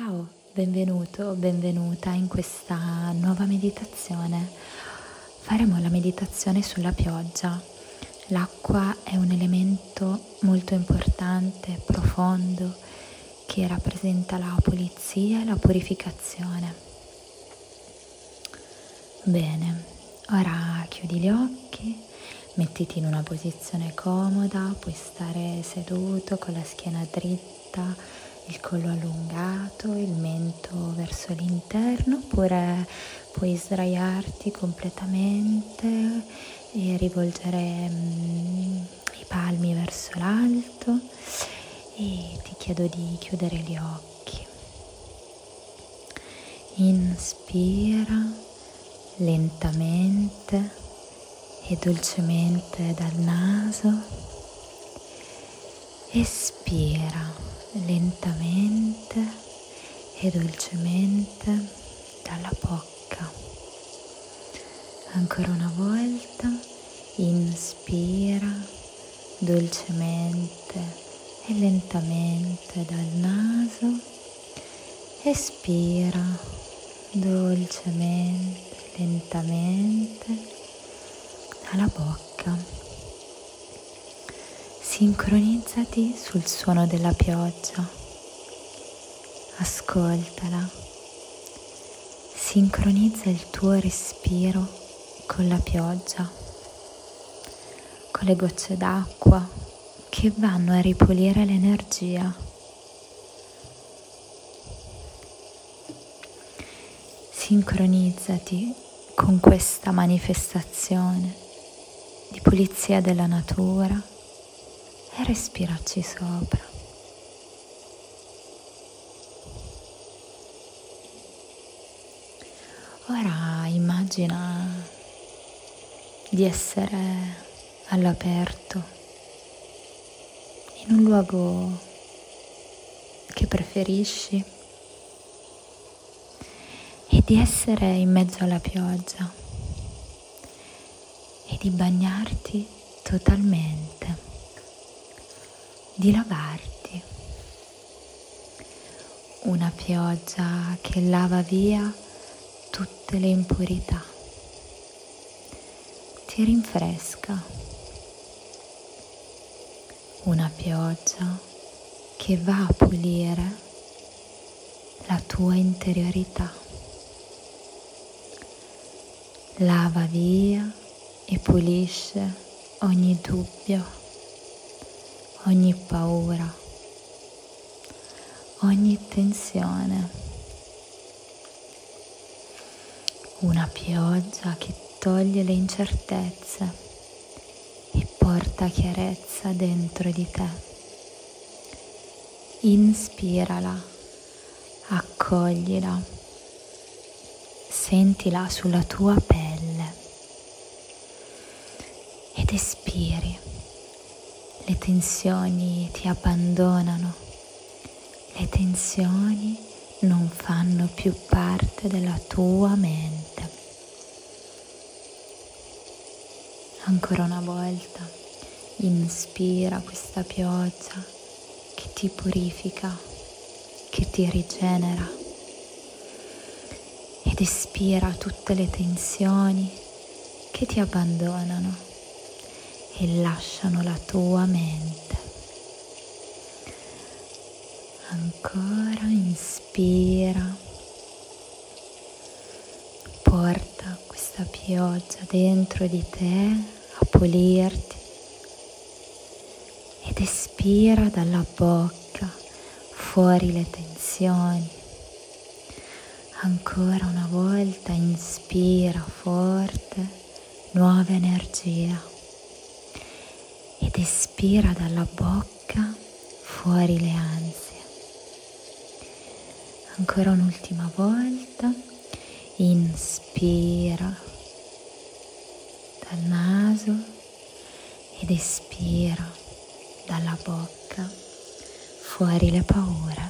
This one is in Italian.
Ciao, benvenuto, benvenuta in questa nuova meditazione. Faremo la meditazione sulla pioggia. L'acqua è un elemento molto importante, profondo, che rappresenta la pulizia e la purificazione. Bene, ora chiudi gli occhi, mettiti in una posizione comoda, puoi stare seduto con la schiena dritta il collo allungato, il mento verso l'interno, oppure puoi sdraiarti completamente e rivolgere mm, i palmi verso l'alto e ti chiedo di chiudere gli occhi. Inspira lentamente e dolcemente dal naso. Espira lentamente e dolcemente dalla bocca. Ancora una volta, inspira dolcemente e lentamente dal naso, espira dolcemente, lentamente dalla bocca. Sincronizzati sul suono della pioggia. Ascoltala. Sincronizza il tuo respiro con la pioggia, con le gocce d'acqua che vanno a ripulire l'energia. Sincronizzati con questa manifestazione di pulizia della natura e respirarci sopra. Ora immagina di essere all'aperto in un luogo che preferisci e di essere in mezzo alla pioggia e di bagnarti totalmente di lavarti. Una pioggia che lava via tutte le impurità, ti rinfresca. Una pioggia che va a pulire la tua interiorità. Lava via e pulisce ogni dubbio ogni paura, ogni tensione. Una pioggia che toglie le incertezze e porta chiarezza dentro di te. Inspirala, accoglila, sentila sulla tua pelle ed espiri le tensioni ti abbandonano, le tensioni non fanno più parte della tua mente. Ancora una volta, inspira questa pioggia che ti purifica, che ti rigenera. Ed espira tutte le tensioni che ti abbandonano e lasciano la tua mente. Ancora inspira, porta questa pioggia dentro di te a pulirti ed espira dalla bocca fuori le tensioni. Ancora una volta inspira forte nuova energia ed espira dalla bocca fuori le ansie. Ancora un'ultima volta, inspira dal naso ed espira dalla bocca fuori le paure.